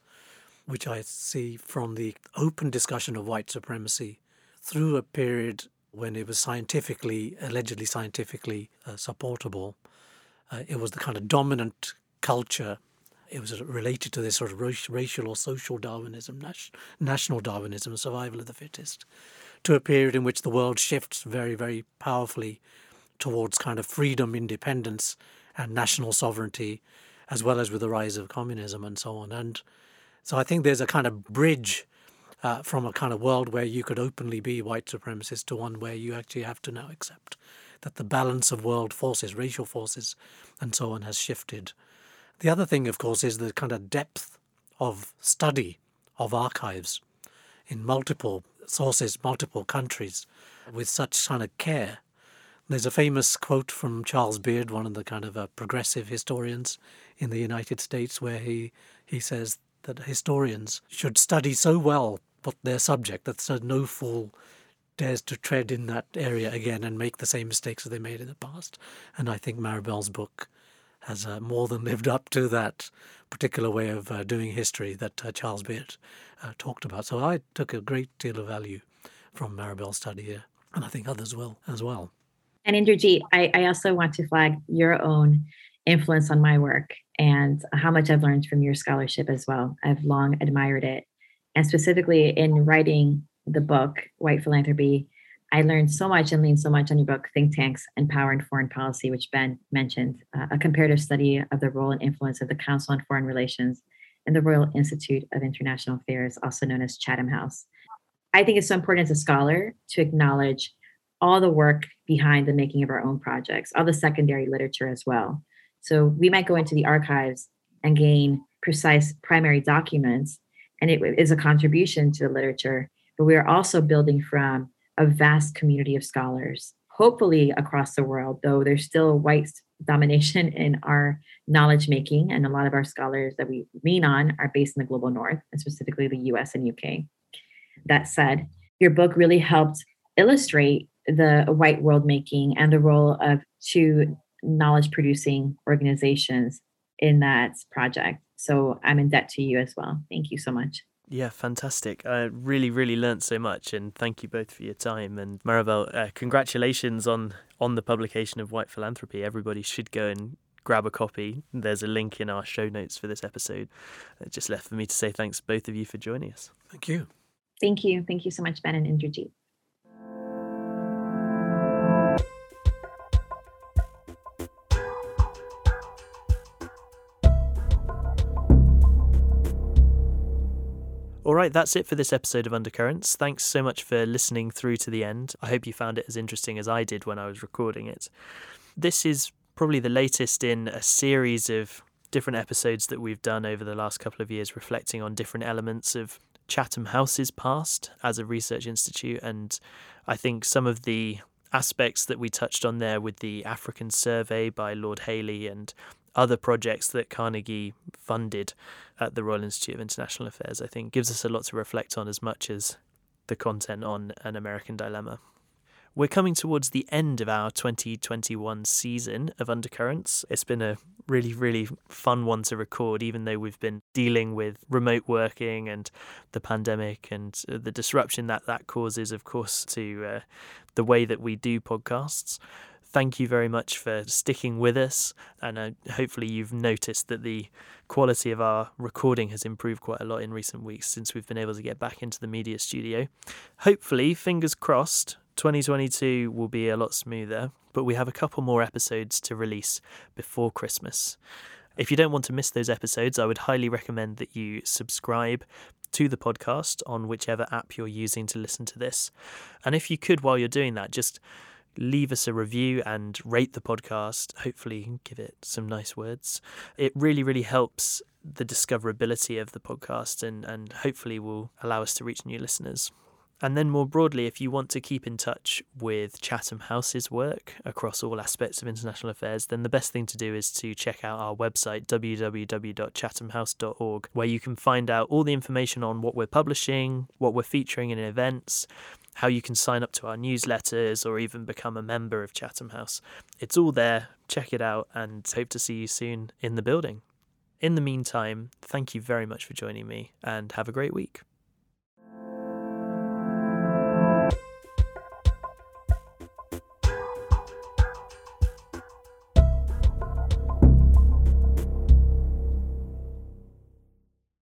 which I see from the open discussion of white supremacy through a period when it was scientifically, allegedly scientifically uh, supportable. Uh, it was the kind of dominant culture. It was related to this sort of racial or social Darwinism, national Darwinism, survival of the fittest, to a period in which the world shifts very, very powerfully towards kind of freedom, independence, and national sovereignty, as well as with the rise of communism and so on. And so I think there's a kind of bridge uh, from a kind of world where you could openly be white supremacist to one where you actually have to now accept that the balance of world forces, racial forces, and so on has shifted. The other thing, of course, is the kind of depth of study of archives in multiple sources, multiple countries, with such kind of care. There's a famous quote from Charles Beard, one of the kind of uh, progressive historians in the United States, where he, he says that historians should study so well but their subject that so no fool dares to tread in that area again and make the same mistakes that they made in the past. And I think Maribel's book has uh, more than [LAUGHS] lived up to that particular way of uh, doing history that uh, Charles Beard uh, talked about. So I took a great deal of value from Maribel's study here, and I think others will as well. And Inderjeet, I, I also want to flag your own influence on my work and how much I've learned from your scholarship as well. I've long admired it and specifically in writing the book, White Philanthropy, I learned so much and leaned so much on your book, Think Tanks and Power and Foreign Policy, which Ben mentioned, uh, a comparative study of the role and influence of the Council on Foreign Relations and the Royal Institute of International Affairs, also known as Chatham House. I think it's so important as a scholar to acknowledge all the work behind the making of our own projects, all the secondary literature as well. So we might go into the archives and gain precise primary documents and it is a contribution to the literature. But we are also building from a vast community of scholars, hopefully across the world, though there's still white domination [LAUGHS] in our knowledge making. And a lot of our scholars that we lean on are based in the global north, and specifically the US and UK. That said, your book really helped illustrate the white world making and the role of two knowledge producing organizations in that project. So I'm in debt to you as well. Thank you so much. Yeah, fantastic. I really, really learnt so much, and thank you both for your time. And Maribel, uh, congratulations on on the publication of White Philanthropy. Everybody should go and grab a copy. There's a link in our show notes for this episode. It just left for me to say thanks both of you for joining us. Thank you. Thank you. Thank you so much, Ben and Inderjeet. All right, that's it for this episode of Undercurrents. Thanks so much for listening through to the end. I hope you found it as interesting as I did when I was recording it. This is probably the latest in a series of different episodes that we've done over the last couple of years, reflecting on different elements of Chatham House's past as a research institute. And I think some of the aspects that we touched on there with the African survey by Lord Hailey and other projects that Carnegie funded at the Royal Institute of International Affairs, I think gives us a lot to reflect on as much as the content on An American Dilemma. We're coming towards the end of our 2021 season of Undercurrents. It's been a really, really fun one to record, even though we've been dealing with remote working and the pandemic and the disruption that that causes, of course, to uh, the way that we do podcasts thank you very much for sticking with us. And uh, hopefully, you've noticed that the quality of our recording has improved quite a lot in recent weeks since we've been able to get back into the media studio. Hopefully, fingers crossed, 2022 will be a lot smoother, but we have a couple more episodes to release before Christmas. If you don't want to miss those episodes, I would highly recommend that you subscribe to the podcast on whichever app you're using to listen to this. And if you could, while you're doing that, just leave us a review and rate the podcast. Hopefully, give it some nice words. It really, really helps the discoverability of the podcast and, and hopefully will allow us to reach new listeners. And then, more broadly, if you want to keep in touch with Chatham House's work across all aspects of international affairs, then the best thing to do is to check out our website, www.chathamhouse.org, where you can find out all the information on what we're publishing, what we're featuring in events, how you can sign up to our newsletters, or even become a member of Chatham House. It's all there. Check it out and hope to see you soon in the building. In the meantime, thank you very much for joining me and have a great week.